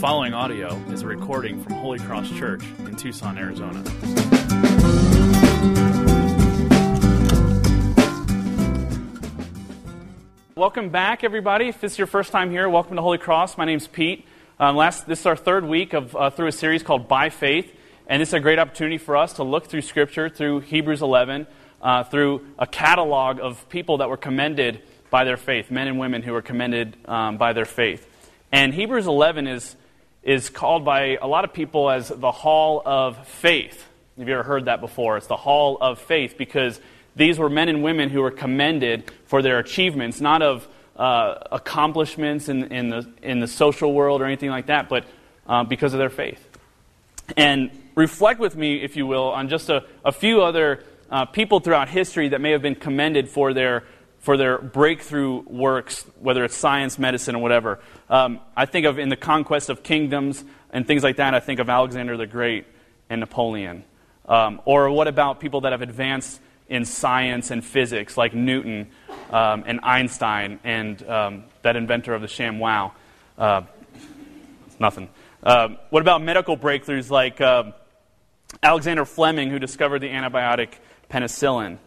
following audio is a recording from Holy Cross Church in Tucson, Arizona. Welcome back, everybody. If this is your first time here, welcome to Holy Cross. My name's Pete. Um, last, this is our third week of uh, through a series called By Faith, and this is a great opportunity for us to look through Scripture, through Hebrews 11, uh, through a catalog of people that were commended by their faith, men and women who were commended um, by their faith. And Hebrews 11 is, is called by a lot of people as the Hall of Faith. Have you ever heard that before? It's the Hall of Faith because these were men and women who were commended for their achievements, not of uh, accomplishments in, in, the, in the social world or anything like that, but uh, because of their faith. And reflect with me, if you will, on just a, a few other uh, people throughout history that may have been commended for their for their breakthrough works, whether it's science, medicine, or whatever. Um, I think of in the conquest of kingdoms and things like that, I think of Alexander the Great and Napoleon. Um, or what about people that have advanced in science and physics, like Newton um, and Einstein and um, that inventor of the ShamWow? Uh, nothing. Uh, what about medical breakthroughs like uh, Alexander Fleming, who discovered the antibiotic penicillin?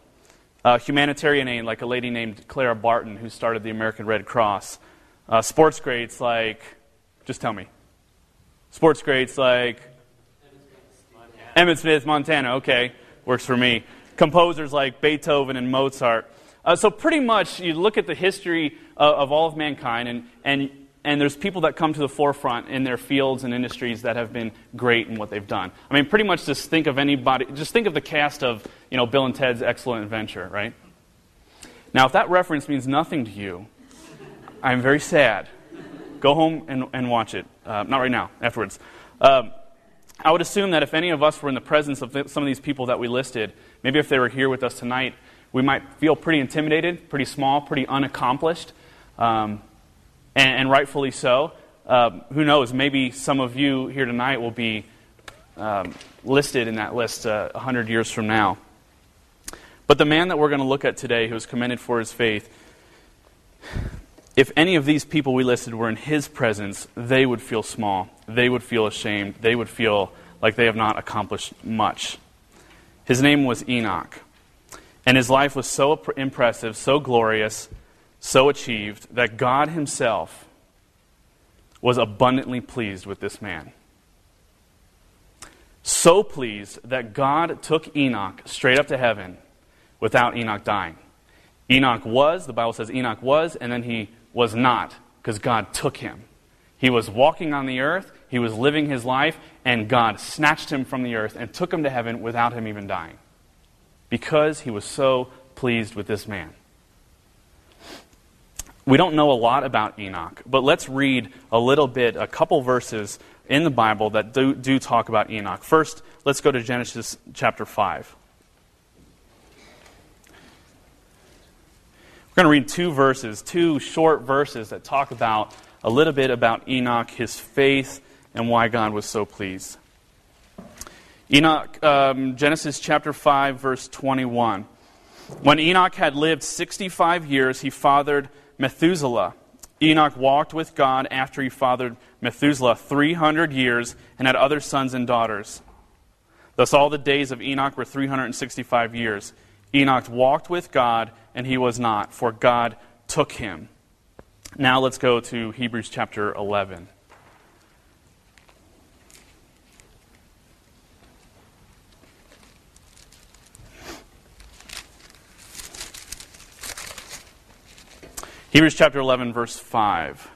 Uh, humanitarian aid, like a lady named Clara Barton, who started the American Red Cross. Uh, sports greats like, just tell me. Sports greats like Emmitt Smith, Montana. Okay, works for me. Composers like Beethoven and Mozart. Uh, so pretty much, you look at the history of, of all of mankind, and, and and there's people that come to the forefront in their fields and industries that have been great in what they've done. I mean, pretty much just think of anybody, just think of the cast of, you know, Bill and Ted's Excellent Adventure, right? Now, if that reference means nothing to you, I'm very sad. Go home and, and watch it. Uh, not right now, afterwards. Um, I would assume that if any of us were in the presence of th- some of these people that we listed, maybe if they were here with us tonight, we might feel pretty intimidated, pretty small, pretty unaccomplished. Um, and, and rightfully so. Uh, who knows? Maybe some of you here tonight will be um, listed in that list uh, 100 years from now. But the man that we're going to look at today, who was commended for his faith, if any of these people we listed were in his presence, they would feel small. They would feel ashamed. They would feel like they have not accomplished much. His name was Enoch. And his life was so impressive, so glorious, so achieved that God Himself was abundantly pleased with this man. So pleased that God took Enoch straight up to heaven without Enoch dying. Enoch was, the Bible says Enoch was, and then he was not because God took him. He was walking on the earth, he was living his life, and God snatched him from the earth and took him to heaven without him even dying because he was so pleased with this man. We don't know a lot about Enoch, but let's read a little bit, a couple verses in the Bible that do, do talk about Enoch. First, let's go to Genesis chapter 5. We're going to read two verses, two short verses that talk about a little bit about Enoch, his faith, and why God was so pleased. Enoch, um, Genesis chapter 5, verse 21. When Enoch had lived 65 years, he fathered Methuselah. Enoch walked with God after he fathered Methuselah 300 years and had other sons and daughters. Thus, all the days of Enoch were 365 years. Enoch walked with God, and he was not, for God took him. Now, let's go to Hebrews chapter 11. Hebrews chapter 11, verse 5.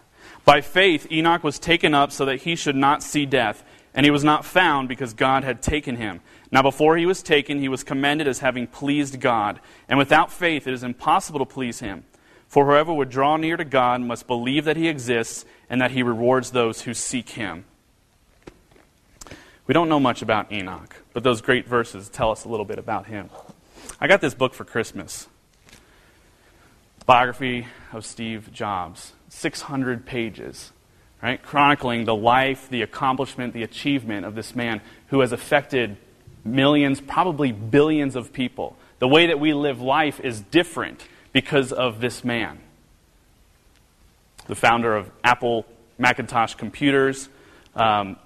By faith, Enoch was taken up so that he should not see death, and he was not found because God had taken him. Now, before he was taken, he was commended as having pleased God. And without faith, it is impossible to please him. For whoever would draw near to God must believe that he exists and that he rewards those who seek him. We don't know much about Enoch, but those great verses tell us a little bit about him. I got this book for Christmas biography of Steve Jobs, 600 pages, right? Chronicling the life, the accomplishment, the achievement of this man who has affected millions, probably billions of people. The way that we live life is different because of this man. The founder of Apple Macintosh computers, Um,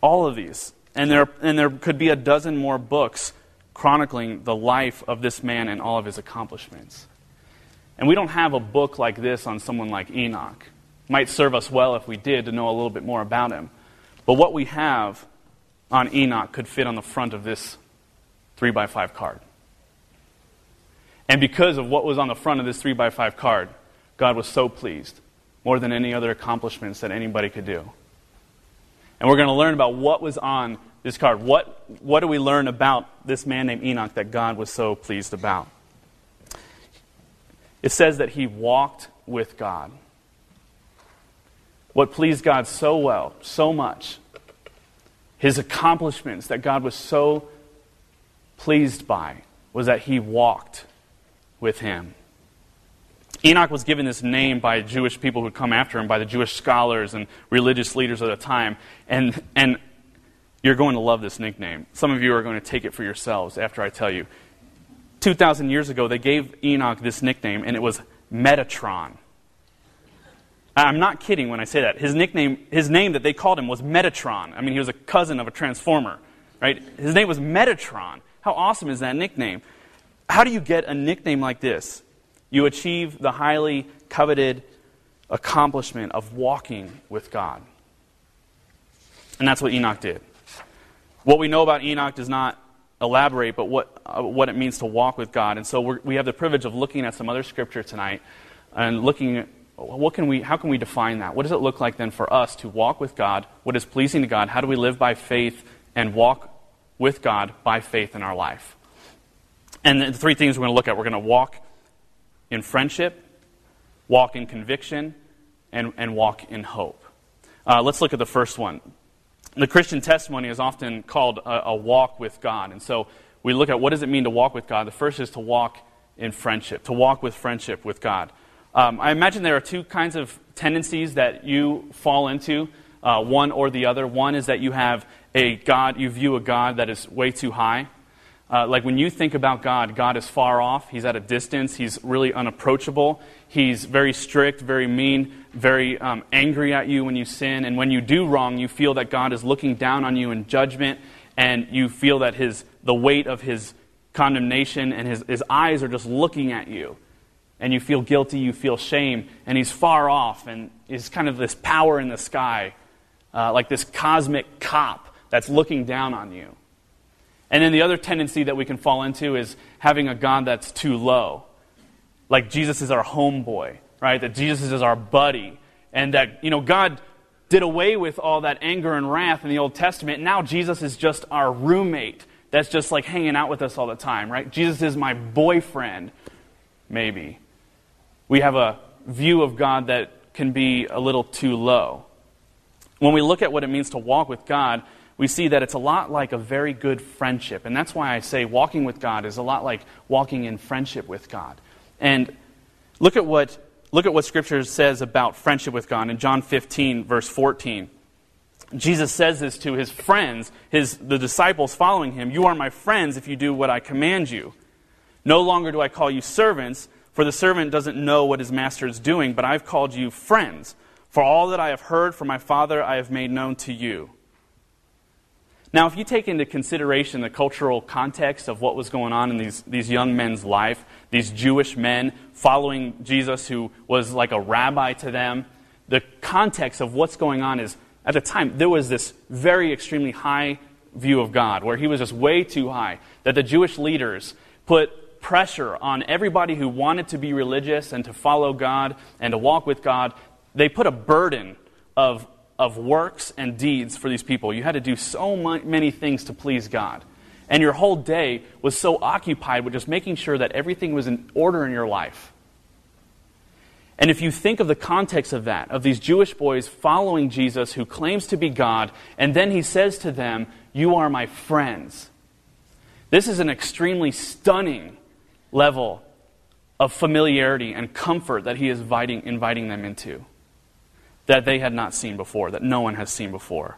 all of these. And there, and there could be a dozen more books chronicling the life of this man and all of his accomplishments. And we don't have a book like this on someone like Enoch. Might serve us well if we did to know a little bit more about him. But what we have on Enoch could fit on the front of this 3 by 5 card. And because of what was on the front of this 3 by 5 card, God was so pleased, more than any other accomplishments that anybody could do. And we're going to learn about what was on this card. What, what do we learn about this man named Enoch that God was so pleased about? It says that he walked with God. What pleased God so well, so much, his accomplishments that God was so pleased by, was that he walked with him. Enoch was given this name by Jewish people who come after him, by the Jewish scholars and religious leaders of the time. And, and you're going to love this nickname. Some of you are going to take it for yourselves after I tell you. 2,000 years ago, they gave Enoch this nickname, and it was Metatron. I'm not kidding when I say that. His nickname, his name that they called him was Metatron. I mean, he was a cousin of a transformer, right? His name was Metatron. How awesome is that nickname? How do you get a nickname like this? You achieve the highly coveted accomplishment of walking with God. And that's what Enoch did. What we know about Enoch does not elaborate, but what, uh, what it means to walk with God. And so we have the privilege of looking at some other scripture tonight and looking at what can we, how can we define that? What does it look like then for us to walk with God? What is pleasing to God? How do we live by faith and walk with God by faith in our life? And the three things we're going to look at we're going to walk in friendship, walk in conviction, and, and walk in hope. Uh, let's look at the first one. The Christian testimony is often called a, a walk with God. And so we look at what does it mean to walk with God. The first is to walk in friendship, to walk with friendship with God. Um, I imagine there are two kinds of tendencies that you fall into, uh, one or the other. One is that you have a God, you view a God that is way too high. Uh, like when you think about God, God is far off. He's at a distance. He's really unapproachable. He's very strict, very mean, very um, angry at you when you sin. And when you do wrong, you feel that God is looking down on you in judgment, and you feel that his, the weight of his condemnation and his, his eyes are just looking at you. And you feel guilty, you feel shame, and he's far off, and is kind of this power in the sky, uh, like this cosmic cop that's looking down on you. And then the other tendency that we can fall into is having a God that's too low. Like Jesus is our homeboy, right? That Jesus is our buddy. And that, you know, God did away with all that anger and wrath in the Old Testament. Now Jesus is just our roommate that's just like hanging out with us all the time, right? Jesus is my boyfriend, maybe. We have a view of God that can be a little too low. When we look at what it means to walk with God, we see that it's a lot like a very good friendship. And that's why I say walking with God is a lot like walking in friendship with God. And look at what, look at what Scripture says about friendship with God in John 15, verse 14. Jesus says this to his friends, his, the disciples following him You are my friends if you do what I command you. No longer do I call you servants, for the servant doesn't know what his master is doing, but I've called you friends. For all that I have heard from my Father, I have made known to you. Now, if you take into consideration the cultural context of what was going on in these, these young men's life, these Jewish men following Jesus, who was like a rabbi to them, the context of what's going on is at the time, there was this very extremely high view of God, where he was just way too high, that the Jewish leaders put pressure on everybody who wanted to be religious and to follow God and to walk with God. They put a burden of of works and deeds for these people. You had to do so many things to please God. And your whole day was so occupied with just making sure that everything was in order in your life. And if you think of the context of that, of these Jewish boys following Jesus who claims to be God, and then he says to them, You are my friends. This is an extremely stunning level of familiarity and comfort that he is inviting, inviting them into that they had not seen before, that no one has seen before.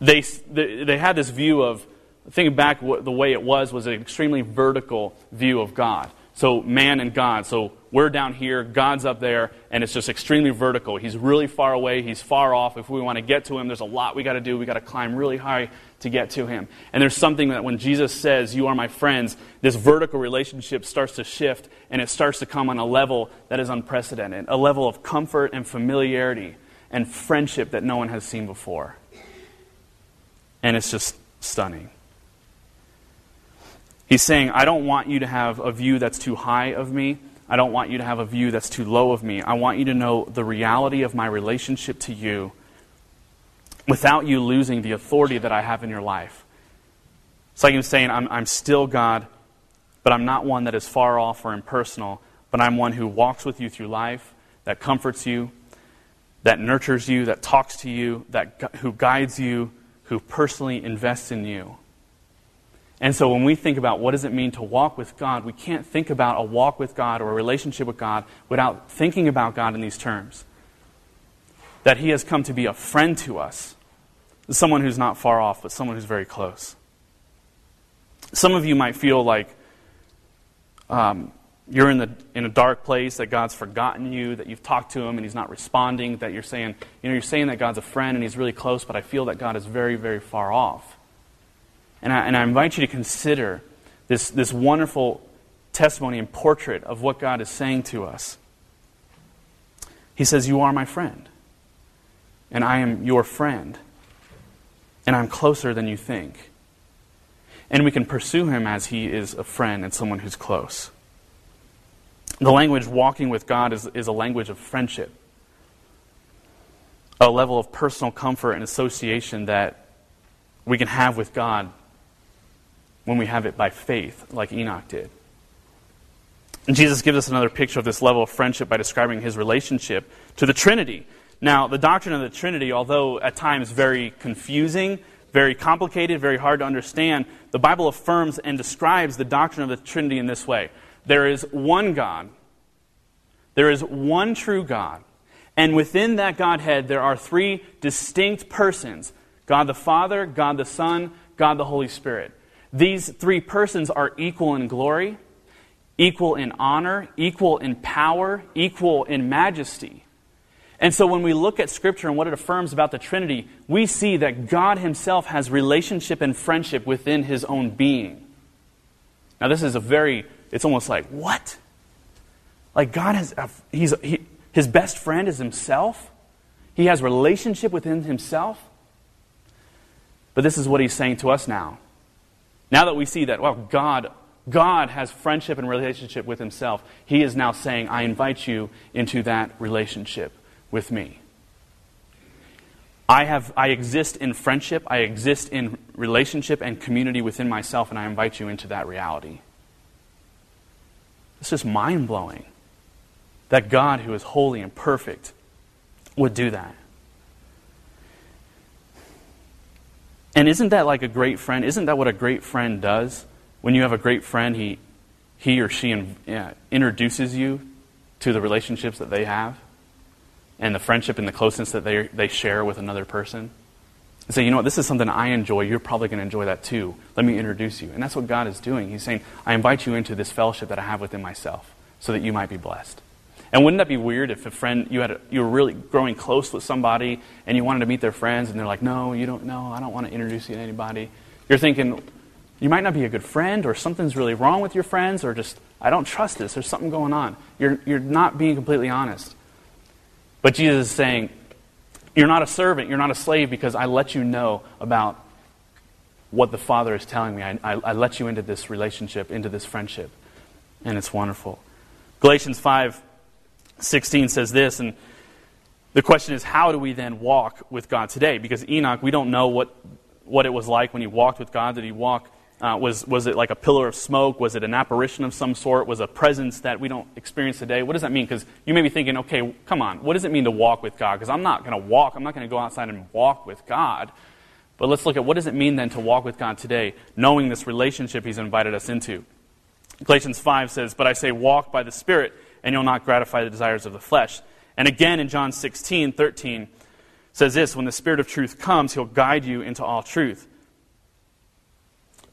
They, they had this view of, thinking back, the way it was, was an extremely vertical view of God. So, man and God. So, we're down here, God's up there, and it's just extremely vertical. He's really far away, He's far off. If we want to get to Him, there's a lot we got to do. we got to climb really high to get to Him. And there's something that when Jesus says, You are my friends, this vertical relationship starts to shift, and it starts to come on a level that is unprecedented a level of comfort and familiarity and friendship that no one has seen before. And it's just stunning. He's saying, I don't want you to have a view that's too high of me. I don't want you to have a view that's too low of me. I want you to know the reality of my relationship to you without you losing the authority that I have in your life. It's like him saying, I'm, I'm still God, but I'm not one that is far off or impersonal, but I'm one who walks with you through life, that comforts you, that nurtures you, that talks to you, that, who guides you, who personally invests in you. And so when we think about what does it mean to walk with God, we can't think about a walk with God or a relationship with God without thinking about God in these terms. That He has come to be a friend to us, someone who's not far off, but someone who's very close. Some of you might feel like um, you're in, the, in a dark place, that God's forgotten you, that you've talked to Him and He's not responding, that you're saying, you know, you're saying that God's a friend and He's really close, but I feel that God is very, very far off. And I, and I invite you to consider this, this wonderful testimony and portrait of what God is saying to us. He says, You are my friend, and I am your friend, and I'm closer than you think. And we can pursue him as he is a friend and someone who's close. The language walking with God is, is a language of friendship, a level of personal comfort and association that we can have with God when we have it by faith, like Enoch did. And Jesus gives us another picture of this level of friendship by describing his relationship to the Trinity. Now, the doctrine of the Trinity, although at times very confusing, very complicated, very hard to understand, the Bible affirms and describes the doctrine of the Trinity in this way there is one God, there is one true God, and within that Godhead there are three distinct persons God the Father, God the Son, God the Holy Spirit. These three persons are equal in glory, equal in honor, equal in power, equal in majesty. And so when we look at Scripture and what it affirms about the Trinity, we see that God Himself has relationship and friendship within His own being. Now, this is a very, it's almost like, what? Like God has, uh, he's, he, His best friend is Himself? He has relationship within Himself? But this is what He's saying to us now. Now that we see that, well, God, God has friendship and relationship with Himself, He is now saying, I invite you into that relationship with me. I, have, I exist in friendship, I exist in relationship and community within myself, and I invite you into that reality. It's just mind blowing that God, who is holy and perfect, would do that. And isn't that like a great friend? Isn't that what a great friend does? When you have a great friend, he, he or she in, yeah, introduces you to the relationships that they have and the friendship and the closeness that they, they share with another person. And say, you know what, this is something I enjoy. You're probably going to enjoy that too. Let me introduce you. And that's what God is doing. He's saying, I invite you into this fellowship that I have within myself so that you might be blessed. And wouldn't that be weird if a friend you had a, you were really growing close with somebody and you wanted to meet their friends and they're like, "No, you don't know. I don't want to introduce you to anybody." You're thinking you might not be a good friend or something's really wrong with your friends or just I don't trust this. There's something going on. You're you're not being completely honest. But Jesus is saying, you're not a servant, you're not a slave because I let you know about what the Father is telling me. I, I, I let you into this relationship, into this friendship. And it's wonderful. Galatians 5 16 says this, and the question is, how do we then walk with God today? Because Enoch, we don't know what, what it was like when he walked with God. Did he walk uh, was, was it like a pillar of smoke? Was it an apparition of some sort? Was a presence that we don't experience today? What does that mean? Because you may be thinking, okay, come on, what does it mean to walk with God? Because I'm not going to walk, I'm not going to go outside and walk with God. But let's look at what does it mean then to walk with God today, knowing this relationship He's invited us into. Galatians 5 says, But I say, walk by the Spirit, and you'll not gratify the desires of the flesh. And again in John 16, 13, says this When the Spirit of truth comes, He'll guide you into all truth.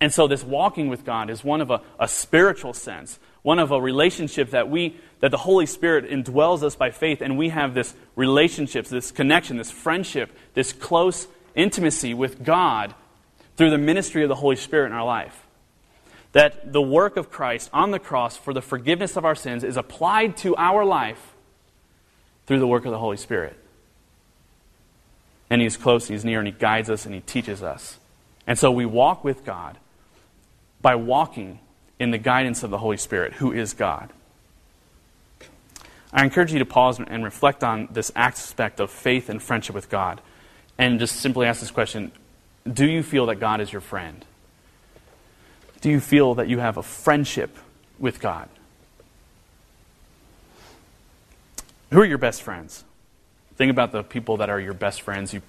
And so, this walking with God is one of a, a spiritual sense, one of a relationship that we that the Holy Spirit indwells us by faith, and we have this relationship, this connection, this friendship, this close intimacy with God through the ministry of the Holy Spirit in our life. That the work of Christ on the cross for the forgiveness of our sins is applied to our life through the work of the Holy Spirit. And He's close, He's near, and He guides us and He teaches us. And so we walk with God by walking in the guidance of the Holy Spirit, who is God. I encourage you to pause and reflect on this aspect of faith and friendship with God. And just simply ask this question Do you feel that God is your friend? Do you feel that you have a friendship with God? Who are your best friends? Think about the people that are your best friends. You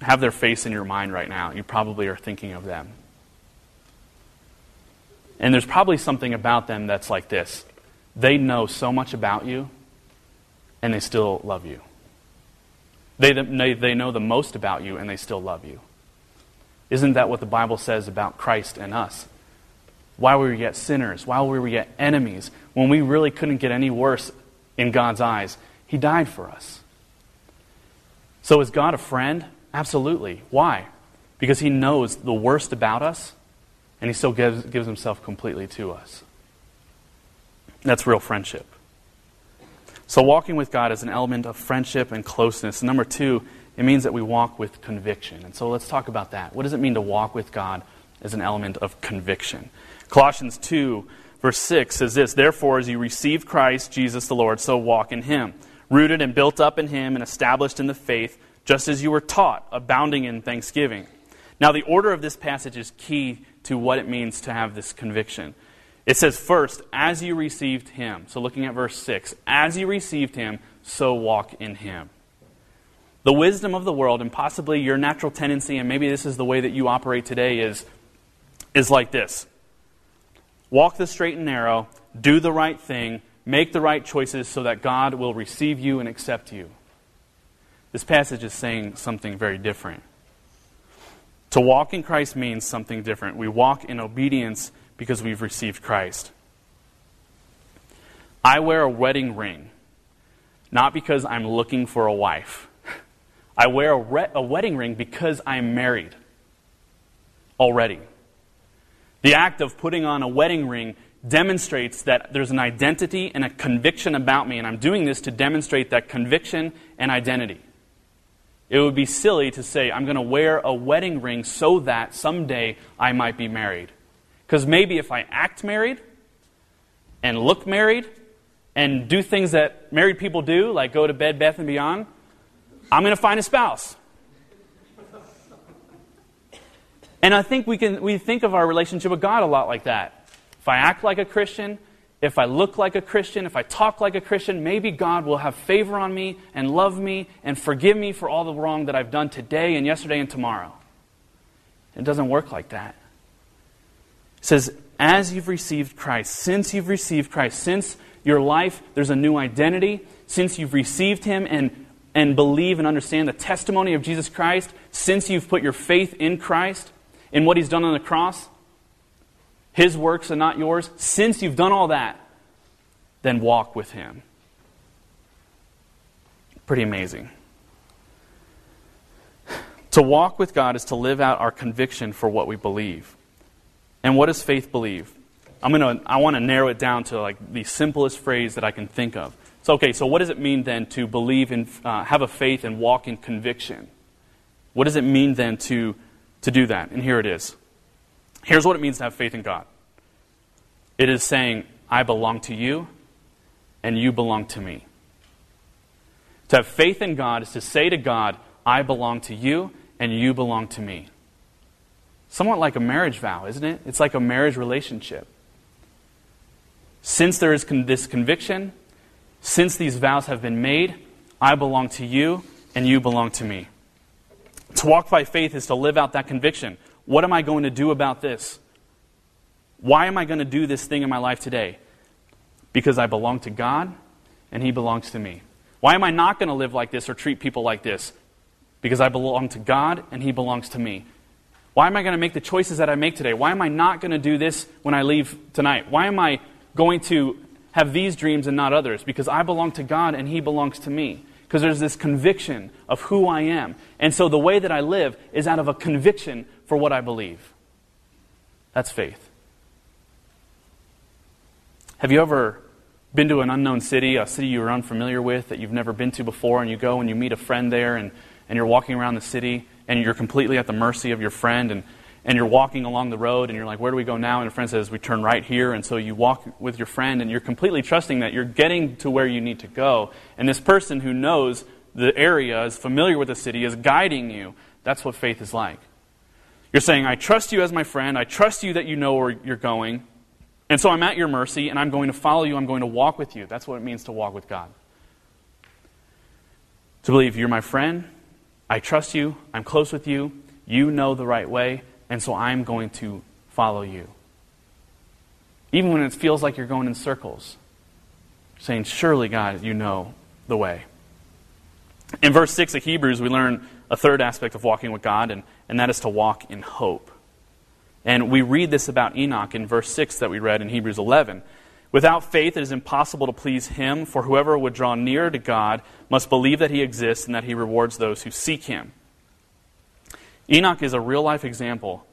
have their face in your mind right now. You probably are thinking of them. And there's probably something about them that's like this they know so much about you, and they still love you. They, they, they know the most about you, and they still love you. Isn't that what the Bible says about Christ and us? While we were yet sinners, while we were yet enemies, when we really couldn't get any worse in God's eyes, He died for us. So is God a friend? Absolutely. Why? Because He knows the worst about us and he still gives, gives himself completely to us. That's real friendship. So, walking with God is an element of friendship and closeness. number two, it means that we walk with conviction. And so, let's talk about that. What does it mean to walk with God as an element of conviction? Colossians 2, verse 6 says this Therefore, as you received Christ Jesus the Lord, so walk in him, rooted and built up in him and established in the faith, just as you were taught, abounding in thanksgiving. Now, the order of this passage is key to what it means to have this conviction. It says, first, as you received him. So looking at verse 6, as you received him, so walk in him. The wisdom of the world, and possibly your natural tendency, and maybe this is the way that you operate today, is, is like this walk the straight and narrow, do the right thing, make the right choices so that God will receive you and accept you. This passage is saying something very different. To walk in Christ means something different. We walk in obedience because we've received Christ. I wear a wedding ring, not because I'm looking for a wife. I wear a, re- a wedding ring because I'm married already. The act of putting on a wedding ring demonstrates that there's an identity and a conviction about me, and I'm doing this to demonstrate that conviction and identity. It would be silly to say, I'm going to wear a wedding ring so that someday I might be married. Because maybe if I act married and look married and do things that married people do, like go to Bed Bath and Beyond, I'm going to find a spouse. And I think we, can, we think of our relationship with God a lot like that. If I act like a Christian, if I look like a Christian, if I talk like a Christian, maybe God will have favor on me and love me and forgive me for all the wrong that I've done today and yesterday and tomorrow. It doesn't work like that. It says, as you've received Christ, since you've received Christ, since your life, there's a new identity, since you've received Him and, and believe and understand the testimony of Jesus Christ, since you've put your faith in Christ, in what He's done on the cross, his works and not yours, since you've done all that, then walk with Him. Pretty amazing. To walk with God is to live out our conviction for what we believe. And what does faith believe? I'm gonna, I want to narrow it down to like the simplest phrase that I can think of. So, okay, so what does it mean then to believe and uh, have a faith and walk in conviction? What does it mean then to, to do that? And here it is. Here's what it means to have faith in God it is saying, I belong to you, and you belong to me. To have faith in God is to say to God, I belong to you, and you belong to me. Somewhat like a marriage vow, isn't it? It's like a marriage relationship. Since there is con- this conviction, since these vows have been made, I belong to you, and you belong to me. To walk by faith is to live out that conviction. What am I going to do about this? Why am I going to do this thing in my life today? Because I belong to God and He belongs to me. Why am I not going to live like this or treat people like this? Because I belong to God and He belongs to me. Why am I going to make the choices that I make today? Why am I not going to do this when I leave tonight? Why am I going to have these dreams and not others? Because I belong to God and He belongs to me. Because there's this conviction of who I am. And so the way that I live is out of a conviction for what I believe. That's faith. Have you ever been to an unknown city, a city you're unfamiliar with that you've never been to before, and you go and you meet a friend there, and, and you're walking around the city, and you're completely at the mercy of your friend, and, and you're walking along the road, and you're like, Where do we go now? And a friend says, We turn right here. And so you walk with your friend, and you're completely trusting that you're getting to where you need to go. And this person who knows the area, is familiar with the city, is guiding you. That's what faith is like. You're saying, I trust you as my friend, I trust you that you know where you're going. And so I'm at your mercy, and I'm going to follow you, I'm going to walk with you. That's what it means to walk with God. To believe you're my friend, I trust you, I'm close with you, you know the right way, and so I'm going to follow you. Even when it feels like you're going in circles, saying, Surely, God, you know the way. In verse 6 of Hebrews, we learn a third aspect of walking with God, and, and that is to walk in hope. And we read this about Enoch in verse 6 that we read in Hebrews 11. Without faith, it is impossible to please him, for whoever would draw near to God must believe that he exists and that he rewards those who seek him. Enoch is a real life example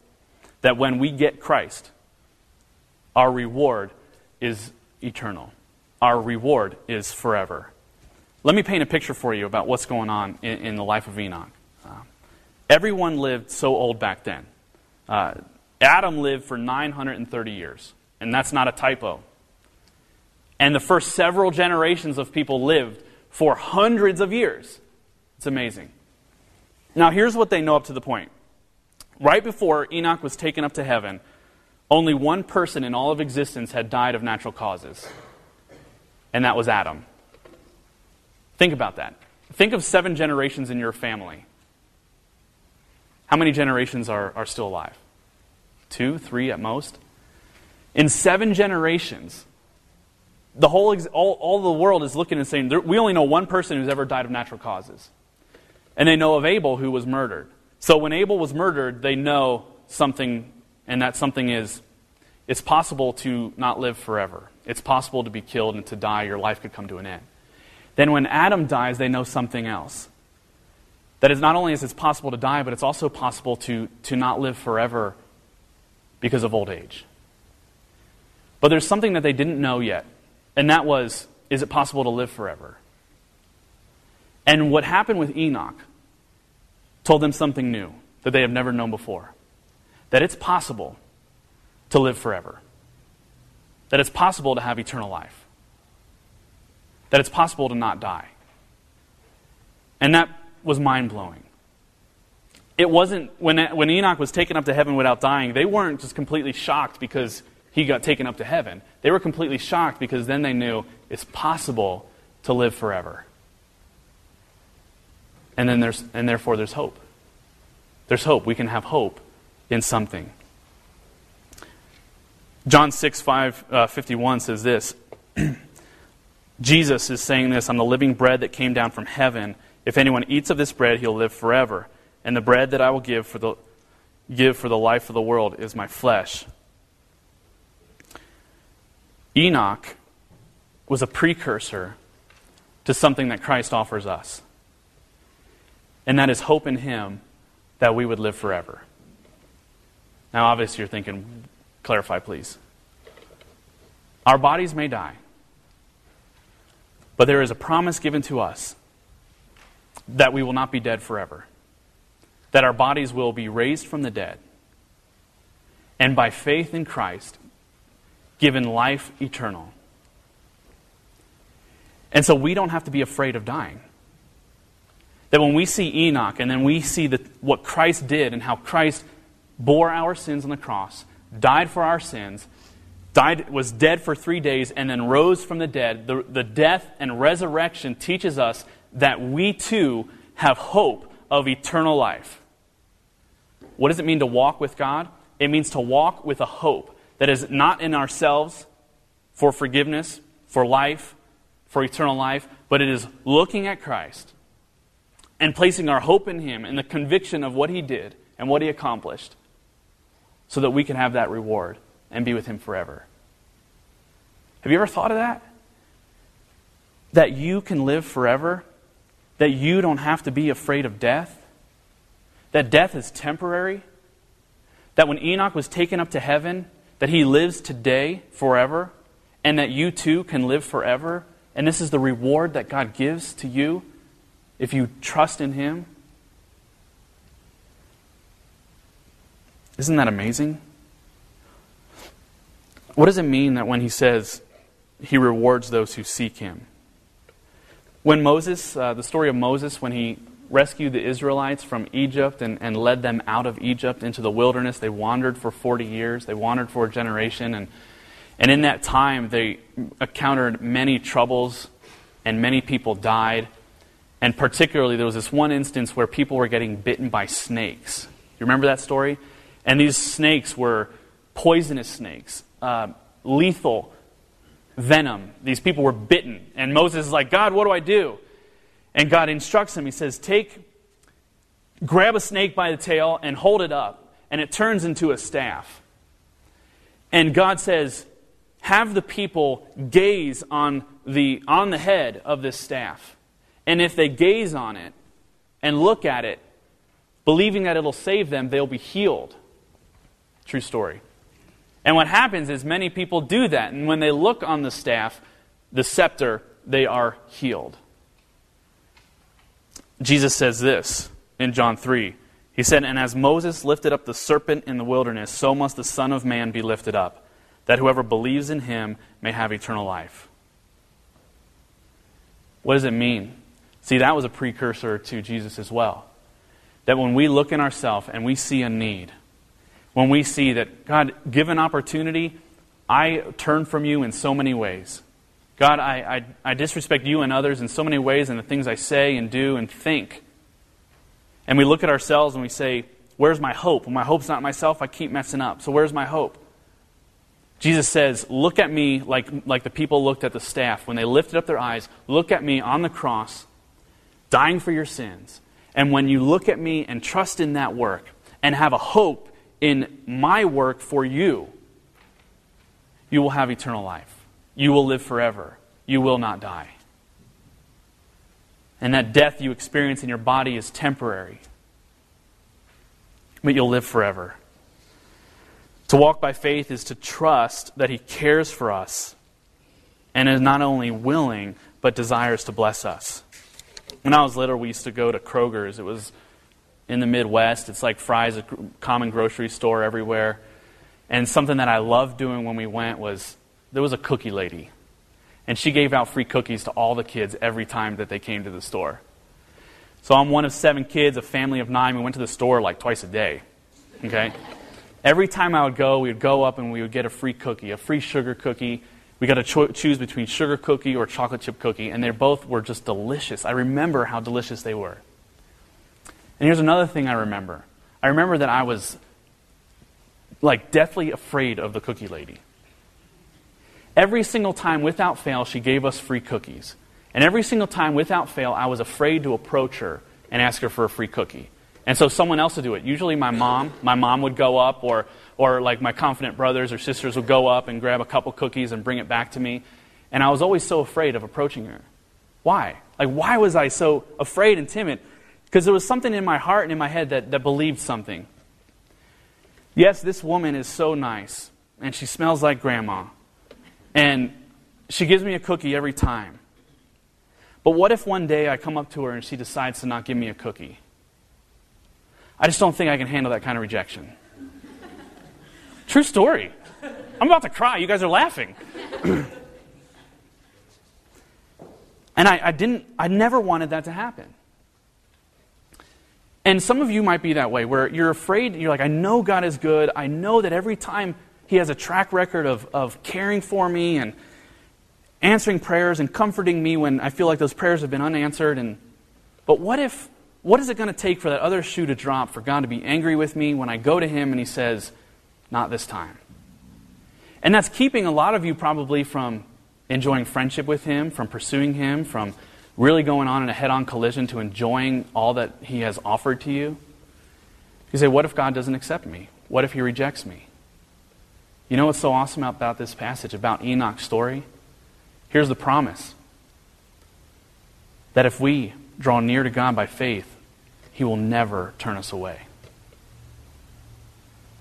that when we get Christ, our reward is eternal. Our reward is forever. Let me paint a picture for you about what's going on in, in the life of Enoch. Uh, everyone lived so old back then. Uh, Adam lived for 930 years, and that's not a typo. And the first several generations of people lived for hundreds of years. It's amazing. Now, here's what they know up to the point. Right before Enoch was taken up to heaven, only one person in all of existence had died of natural causes, and that was Adam. Think about that. Think of seven generations in your family. How many generations are, are still alive? two, three at most. In seven generations, the whole all, all the world is looking and saying, we only know one person who's ever died of natural causes. And they know of Abel who was murdered. So when Abel was murdered, they know something, and that something is it's possible to not live forever. It's possible to be killed and to die. Your life could come to an end. Then when Adam dies, they know something else. That is not only is it possible to die, but it's also possible to, to not live forever because of old age. But there's something that they didn't know yet, and that was is it possible to live forever? And what happened with Enoch told them something new that they have never known before that it's possible to live forever, that it's possible to have eternal life, that it's possible to not die. And that was mind blowing it wasn't, when, when Enoch was taken up to heaven without dying, they weren't just completely shocked because he got taken up to heaven. They were completely shocked because then they knew it's possible to live forever. And, then there's, and therefore, there's hope. There's hope. We can have hope in something. John 6, 5, uh, 51 says this Jesus is saying this I'm the living bread that came down from heaven. If anyone eats of this bread, he'll live forever. And the bread that I will give for the, give for the life of the world is my flesh. Enoch was a precursor to something that Christ offers us. And that is hope in Him that we would live forever. Now, obviously, you're thinking, clarify, please. Our bodies may die, but there is a promise given to us that we will not be dead forever that our bodies will be raised from the dead, and by faith in Christ, given life eternal. And so we don't have to be afraid of dying. That when we see Enoch and then we see the, what Christ did and how Christ bore our sins on the cross, died for our sins, died, was dead for three days, and then rose from the dead, the, the death and resurrection teaches us that we too have hope of eternal life. What does it mean to walk with God? It means to walk with a hope that is not in ourselves for forgiveness, for life, for eternal life, but it is looking at Christ and placing our hope in Him and the conviction of what He did and what He accomplished so that we can have that reward and be with Him forever. Have you ever thought of that? That you can live forever? That you don't have to be afraid of death? That death is temporary? That when Enoch was taken up to heaven, that he lives today forever? And that you too can live forever? And this is the reward that God gives to you if you trust in him? Isn't that amazing? What does it mean that when he says he rewards those who seek him? When Moses, uh, the story of Moses, when he rescued the Israelites from Egypt and, and led them out of Egypt into the wilderness, they wandered for 40 years, they wandered for a generation, and, and in that time they encountered many troubles and many people died. And particularly, there was this one instance where people were getting bitten by snakes. You remember that story? And these snakes were poisonous snakes, uh, lethal venom. These people were bitten. And Moses is like, God, what do I do? And God instructs him. He says, Take, grab a snake by the tail and hold it up. And it turns into a staff. And God says, Have the people gaze on the, on the head of this staff. And if they gaze on it and look at it, believing that it'll save them, they'll be healed. True story. And what happens is many people do that. And when they look on the staff, the scepter, they are healed. Jesus says this in John 3. He said, And as Moses lifted up the serpent in the wilderness, so must the Son of Man be lifted up, that whoever believes in him may have eternal life. What does it mean? See, that was a precursor to Jesus as well. That when we look in ourselves and we see a need, when we see that, God, given opportunity, I turn from you in so many ways. God, I, I, I disrespect you and others in so many ways in the things I say and do and think. And we look at ourselves and we say, Where's my hope? When my hope's not myself, I keep messing up. So where's my hope? Jesus says, Look at me like, like the people looked at the staff. When they lifted up their eyes, look at me on the cross, dying for your sins. And when you look at me and trust in that work and have a hope in my work for you, you will have eternal life. You will live forever. You will not die. And that death you experience in your body is temporary, but you'll live forever. To walk by faith is to trust that He cares for us and is not only willing, but desires to bless us. When I was little, we used to go to Kroger's. It was in the Midwest. It's like Fry's, a common grocery store everywhere. And something that I loved doing when we went was there was a cookie lady. And she gave out free cookies to all the kids every time that they came to the store. So I'm one of seven kids, a family of nine. We went to the store like twice a day. Okay? Every time I would go, we would go up and we would get a free cookie, a free sugar cookie. We got to cho- choose between sugar cookie or chocolate chip cookie, and they both were just delicious. I remember how delicious they were. And here's another thing I remember I remember that I was like deathly afraid of the cookie lady. Every single time, without fail, she gave us free cookies. And every single time, without fail, I was afraid to approach her and ask her for a free cookie. And so someone else would do it. Usually my mom. My mom would go up, or, or like my confident brothers or sisters would go up and grab a couple cookies and bring it back to me. And I was always so afraid of approaching her. Why? Like, why was I so afraid and timid? Because there was something in my heart and in my head that, that believed something. Yes, this woman is so nice, and she smells like grandma, and she gives me a cookie every time. But what if one day I come up to her and she decides to not give me a cookie? I just don't think I can handle that kind of rejection. True story. I'm about to cry. You guys are laughing. and I, I, didn't, I never wanted that to happen. And some of you might be that way, where you're afraid, you're like, I know God is good. I know that every time He has a track record of, of caring for me and answering prayers and comforting me when I feel like those prayers have been unanswered. And, but what if, what is it going to take for that other shoe to drop, for God to be angry with me when I go to Him and He says, Not this time? And that's keeping a lot of you probably from enjoying friendship with Him, from pursuing Him, from really going on in a head on collision to enjoying all that He has offered to you? You say, What if God doesn't accept me? What if He rejects me? You know what's so awesome about this passage, about Enoch's story? Here's the promise that if we draw near to God by faith, He will never turn us away.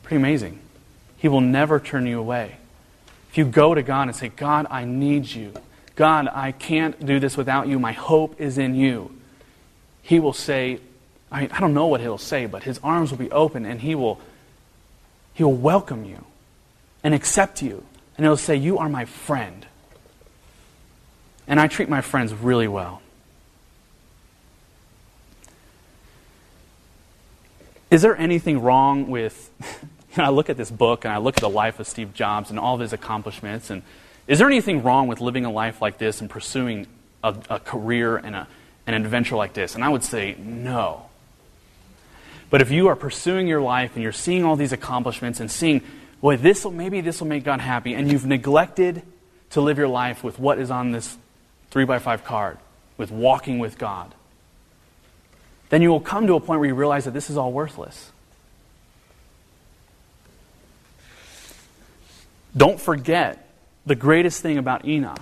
Pretty amazing. He will never turn you away. If you go to God and say, God, I need you. God, I can't do this without you. My hope is in you. He will say, I, mean, I don't know what he'll say, but his arms will be open and he will, he will welcome you and accept you. And he'll say, You are my friend. And I treat my friends really well. Is there anything wrong with And I look at this book and I look at the life of Steve Jobs and all of his accomplishments. And is there anything wrong with living a life like this and pursuing a, a career and a, an adventure like this? And I would say no. But if you are pursuing your life and you're seeing all these accomplishments and seeing, boy, this will maybe this will make God happy, and you've neglected to live your life with what is on this three by five card, with walking with God, then you will come to a point where you realize that this is all worthless. Don't forget the greatest thing about Enoch,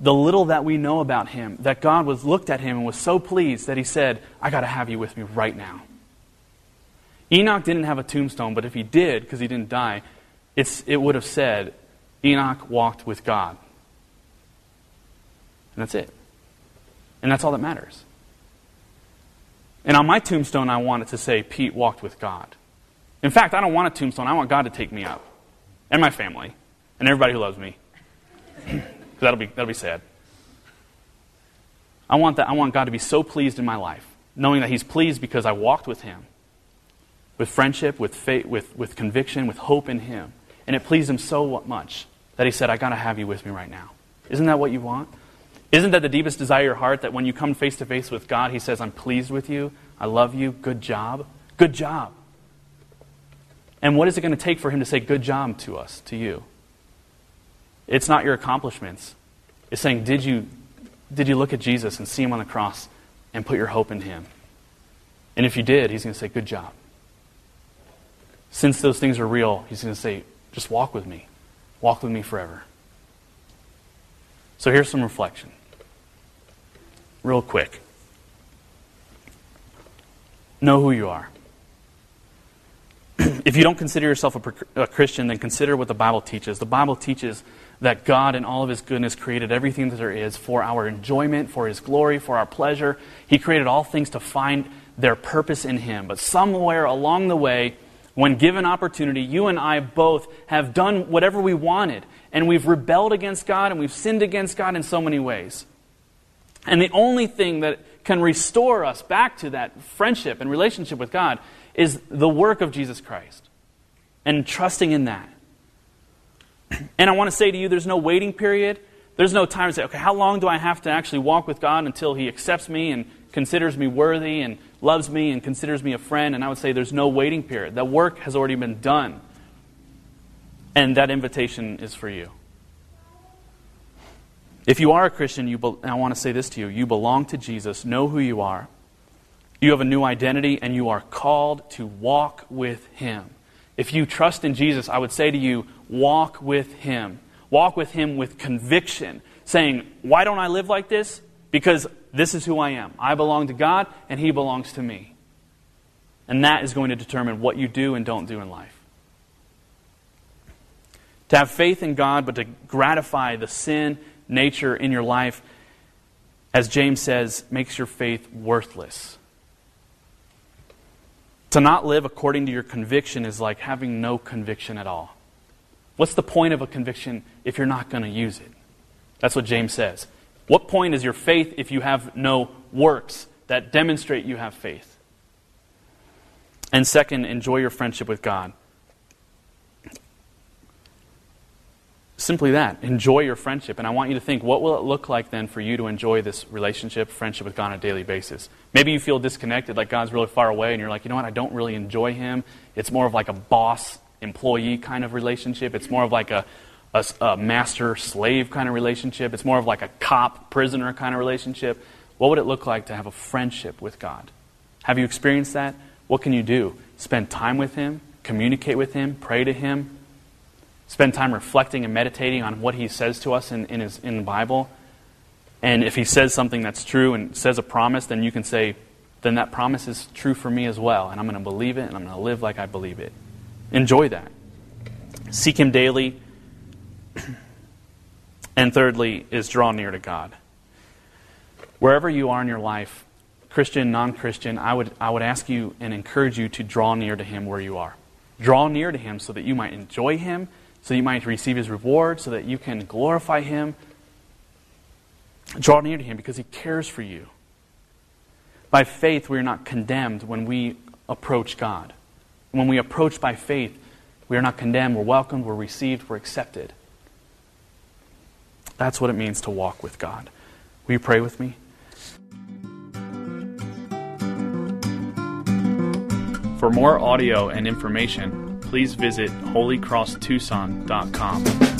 the little that we know about him, that God was looked at him and was so pleased that he said, I got to have you with me right now. Enoch didn't have a tombstone, but if he did, because he didn't die, it would have said, Enoch walked with God. And that's it. And that's all that matters. And on my tombstone, I want it to say, Pete walked with God. In fact, I don't want a tombstone. I want God to take me up and my family and everybody who loves me. That'll be, that'll be sad. I want, that, I want God to be so pleased in my life, knowing that He's pleased because I walked with Him, with friendship, with faith, with, with conviction, with hope in Him. And it pleased Him so much that He said, I got to have you with me right now. Isn't that what you want? Isn't that the deepest desire of your heart that when you come face to face with God, He says, I'm pleased with you, I love you, good job? Good job. And what is it going to take for Him to say, good job to us, to you? It's not your accomplishments. It's saying, did you, did you look at Jesus and see him on the cross and put your hope in him? And if you did, he's going to say, good job. Since those things are real, he's going to say, just walk with me. Walk with me forever. So here's some reflection. Real quick. Know who you are. if you don't consider yourself a, a Christian, then consider what the Bible teaches. The Bible teaches that God, in all of His goodness, created everything that there is for our enjoyment, for His glory, for our pleasure. He created all things to find their purpose in Him. But somewhere along the way, when given opportunity, you and I both have done whatever we wanted, and we've rebelled against God and we've sinned against God in so many ways. And the only thing that can restore us back to that friendship and relationship with God is the work of Jesus Christ and trusting in that. And I want to say to you, there's no waiting period. There's no time to say, okay, how long do I have to actually walk with God until He accepts me and considers me worthy and loves me and considers me a friend? And I would say there's no waiting period. That work has already been done. And that invitation is for you. If you are a Christian, you be- I want to say this to you you belong to Jesus, know who you are. You have a new identity, and you are called to walk with Him. If you trust in Jesus, I would say to you, walk with Him. Walk with Him with conviction, saying, Why don't I live like this? Because this is who I am. I belong to God, and He belongs to me. And that is going to determine what you do and don't do in life. To have faith in God, but to gratify the sin nature in your life, as James says, makes your faith worthless. To not live according to your conviction is like having no conviction at all. What's the point of a conviction if you're not going to use it? That's what James says. What point is your faith if you have no works that demonstrate you have faith? And second, enjoy your friendship with God. Simply that. Enjoy your friendship. And I want you to think what will it look like then for you to enjoy this relationship, friendship with God on a daily basis? Maybe you feel disconnected, like God's really far away, and you're like, you know what, I don't really enjoy Him. It's more of like a boss employee kind of relationship. It's more of like a, a, a master slave kind of relationship. It's more of like a cop prisoner kind of relationship. What would it look like to have a friendship with God? Have you experienced that? What can you do? Spend time with Him, communicate with Him, pray to Him, spend time reflecting and meditating on what he says to us in, in, his, in the Bible. And if he says something that's true and says a promise, then you can say, then that promise is true for me as well. And I'm going to believe it and I'm going to live like I believe it. Enjoy that. Seek him daily. and thirdly, is draw near to God. Wherever you are in your life, Christian, non Christian, I would, I would ask you and encourage you to draw near to him where you are. Draw near to him so that you might enjoy him so you might receive his reward, so that you can glorify him. Draw near to him because he cares for you. By faith, we are not condemned when we approach God. When we approach by faith, we are not condemned. We're welcomed, we're received, we're accepted. That's what it means to walk with God. Will you pray with me? For more audio and information, please visit holycrosstucson.com.